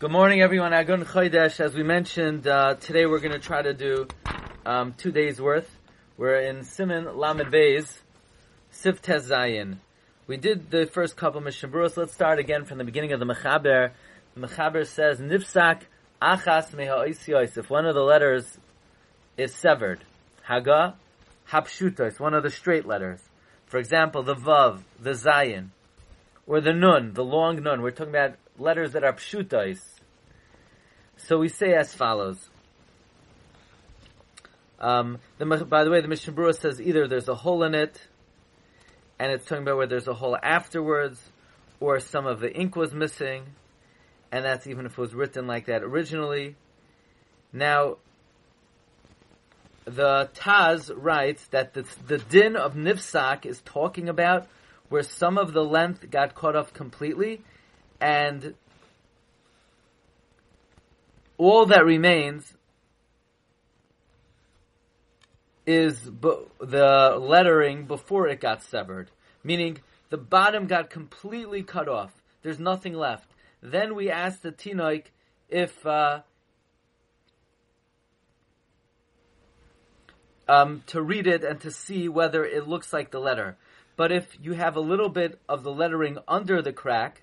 Good morning, everyone. Agun Chodesh. As we mentioned, uh, today we're going to try to do um, two days worth. We're in Simon Lamed Beis, Siftez Zayin. We did the first couple Mishnah Let's start again from the beginning of the Mechaber. The Mechaber says, Nifsak Achas Meha If one of the letters is severed, Haga Hapshutos, one of the straight letters. For example, the Vav, the Zayin, or the Nun, the long Nun. We're talking about letters that are pshutais. So we say as follows. Um, the, by the way, the Mishnah Berurah says either there's a hole in it, and it's talking about where there's a hole afterwards, or some of the ink was missing, and that's even if it was written like that originally. Now, the Taz writes that the, the din of Nifsak is talking about where some of the length got cut off completely, and all that remains is the lettering before it got severed, meaning the bottom got completely cut off. There's nothing left. Then we asked the tinoik if uh, um, to read it and to see whether it looks like the letter. But if you have a little bit of the lettering under the crack,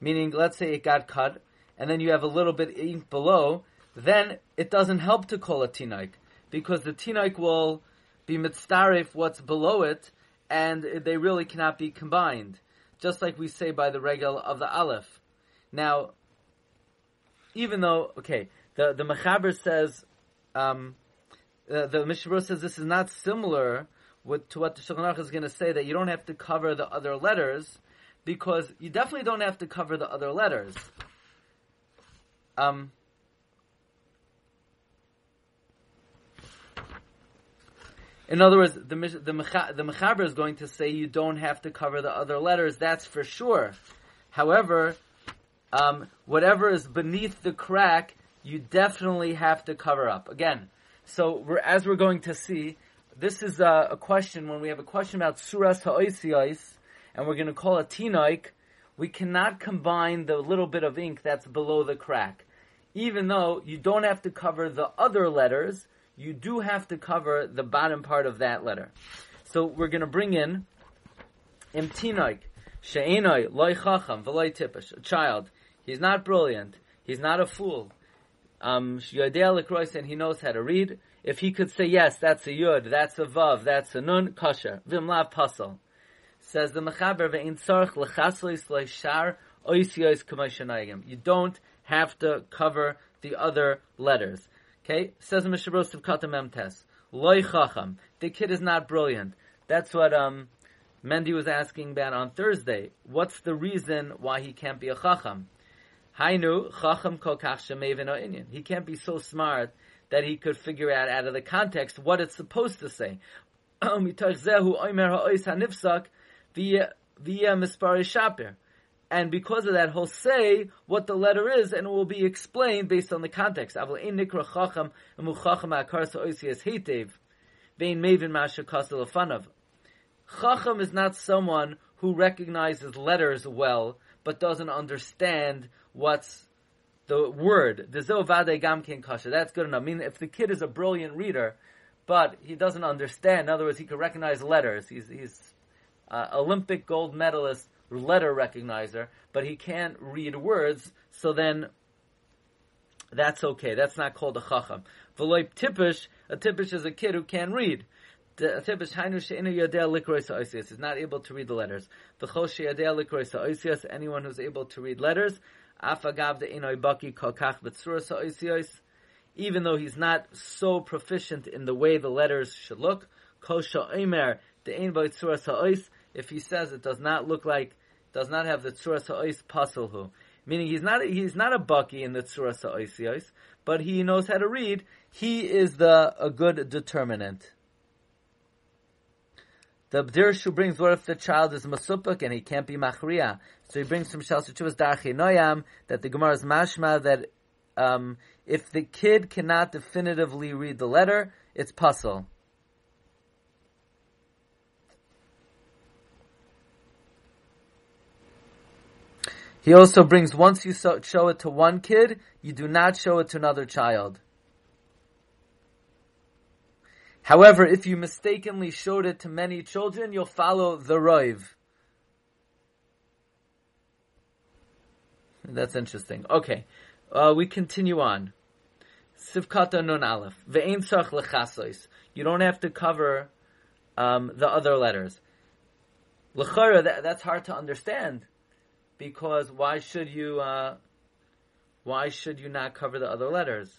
meaning let's say it got cut, and then you have a little bit ink below, then it doesn't help to call it tinaik, because the tinaik will be mitzaref what's below it, and they really cannot be combined, just like we say by the regal of the aleph. Now, even though, okay, the, the Mechaber says, um, the Mishnah says this is not similar with, to what the Shulchan Aruch is going to say, that you don't have to cover the other letters, because you definitely don't have to cover the other letters. Um, in other words, the the the mechaber is going to say you don't have to cover the other letters. That's for sure. However, um, whatever is beneath the crack, you definitely have to cover up. Again, so we're, as we're going to see, this is a, a question when we have a question about suras ha'oisiyos, and we're going to call it tinoik, we cannot combine the little bit of ink that's below the crack. Even though you don't have to cover the other letters, you do have to cover the bottom part of that letter. So we're going to bring in imtinoik, she'enoi, loy chacham, v'loy tipish, a child. He's not brilliant. He's not a fool. Um, and he knows how to read. If he could say yes, that's a yud, that's a vav, that's a nun, kosher. Vimlav pasal. Says the Mechaber, ve'in tzarch lechaslis leishar oisiyos k'moshanayim. You don't have to cover the other letters. Okay? Says the Mishabros of Kata Memtes. Loi chacham. The kid is not brilliant. That's what, um, Mendy was asking about on Thursday. What's the reason why he can't be a chacham? Hainu chacham kokach. He can't be so smart that he could figure out out of the context what it's supposed to say. via via mispari shapir. And because of that, he'll say what the letter is, and it will be explained based on the context. Chacham emuchacham akarsa oisias hitev vein maven masha kasel. Chacham is not someone who recognizes letters well, but doesn't understand what's the word. That's good enough. I mean, if the kid is a brilliant reader, but he doesn't understand, in other words, he can recognize letters. He's, he's uh, Olympic gold medalist letter recognizer, but he can't read words, so then that's okay. That's not called a chacham. V'loy tipish, a tipish is a kid who can't read. A tipish hainu she'inu yadea likrois ha'oisias is not able to read the letters. V'chol she'yadea likrois ha'oisias, anyone who's able to read letters, afagav de inoi baki kolkach b'tzuras ha'oisios, even though he's not so proficient in the way the letters should look, kol sha'omer de ein b'tzuras ha'ois, if he says it does not look like, does not have the tzura sa'ois pasalhu. Meaning he's not, he's not a baki in the tzura sa'oisios, but he knows how to read. He is the, a good determinant. The Bdirshu brings what if the child is masupuk and he can't be machriya. So he brings from Shal Chuvas Darchi Noyam that the Gemara is mashma that um, if the kid cannot definitively read the letter, it's pasul. He also brings once you show it to one kid, you do not show it to another child. However, if you mistakenly showed it to many children, you'll follow the roiv. That's interesting. Okay, uh, we continue on. Sivkata nun aleph. Ve'ein tzach lechasois. You don't have to cover um, the other letters. L'chara, that, that's hard to understand because why should you uh, why should you not cover the other letters?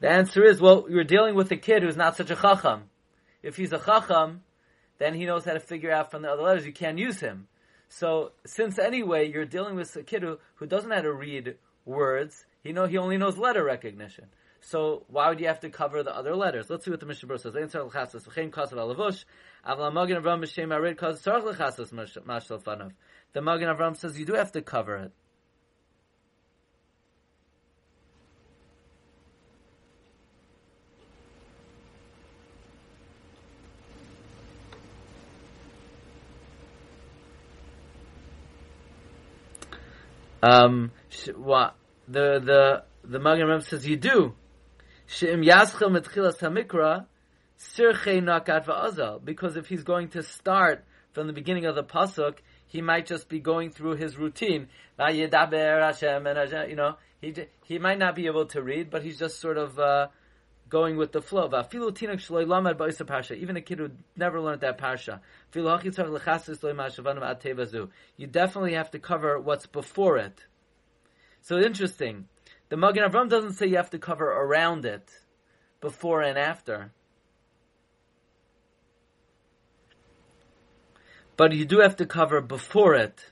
The answer is, well, you're dealing with a kid who's not such a chacham. If he's a chacham, then he knows how to figure out from the other letters. You can't use him. So, since anyway you're dealing with a kid who, who doesn't know how to read words, he know he only knows letter recognition. So why would you have to cover the other letters? Let's see what the Mishnah Berurah says. The Magen Avram says you do have to cover it. Um, what the the the Magen Avram says you do. Va'azal. Because if he's going to start from the beginning of the pasuk, he might just be going through his routine. You know, he he might not be able to read, but he's just sort of uh, going with the flow. Even a kid who never learned that parsha. You definitely have to cover what's before it. So interesting. The Magen Avram doesn't say you have to cover around it, before and after. But you do have to cover before it,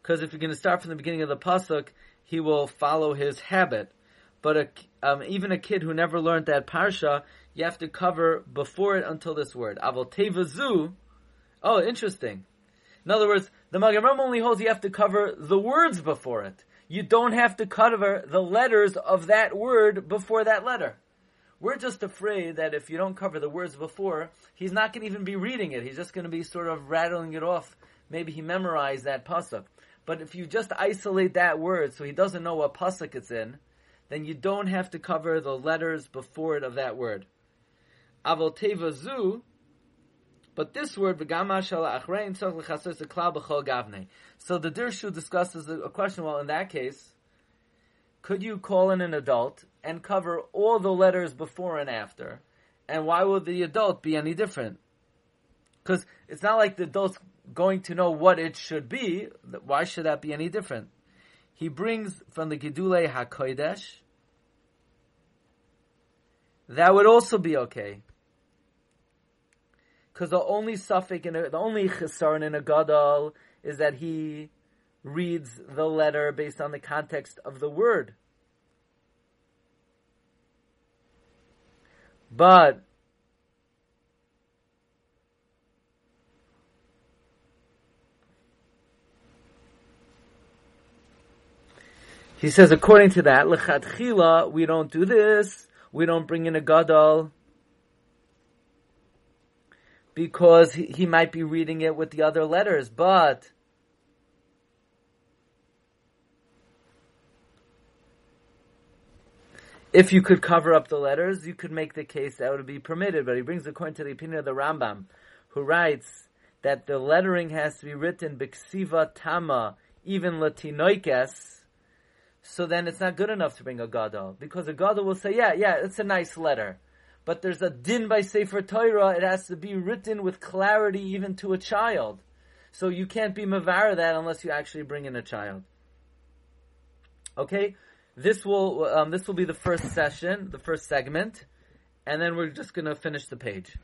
because if you're going to start from the beginning of the pasuk, he will follow his habit. But a, um, even a kid who never learned that parsha, you have to cover before it until this word. Avol tevazu. Oh, interesting. In other words, the Magen Avram only holds you have to cover the words before it you don't have to cover the letters of that word before that letter. We're just afraid that if you don't cover the words before, he's not going to even be reading it. He's just going to be sort of rattling it off. Maybe he memorized that pasuk. But if you just isolate that word so he doesn't know what pasuk it's in, then you don't have to cover the letters before it of that word. Avoteva zu but this word. So the Dirshu discusses a question, well, in that case, could you call in an adult and cover all the letters before and after? And why would the adult be any different? Because it's not like the adult's going to know what it should be. Why should that be any different? He brings from the Gedule HaKodesh, that would also be okay because the only suffix in a, the only chesaron in a gadol is that he reads the letter based on the context of the word. But he says, according to that, lechatchila, we don't do this. We don't bring in a gadol because he, might be reading it with the other letters, but if you could cover up the letters, you could make the case that would be permitted. But he brings according to the opinion of the Rambam, who writes that the lettering has to be written biksiva tama, even latinoikes. So then it's not good enough to bring a gadol because a gadol will say, "Yeah, yeah, it's a nice letter." But there's a din by Sefer Torah, it has to be written with clarity even to a child. So you can't be Mavara that unless you actually bring in a child. Okay? This will, um, this will be the first session, the first segment, and then we're just gonna finish the page.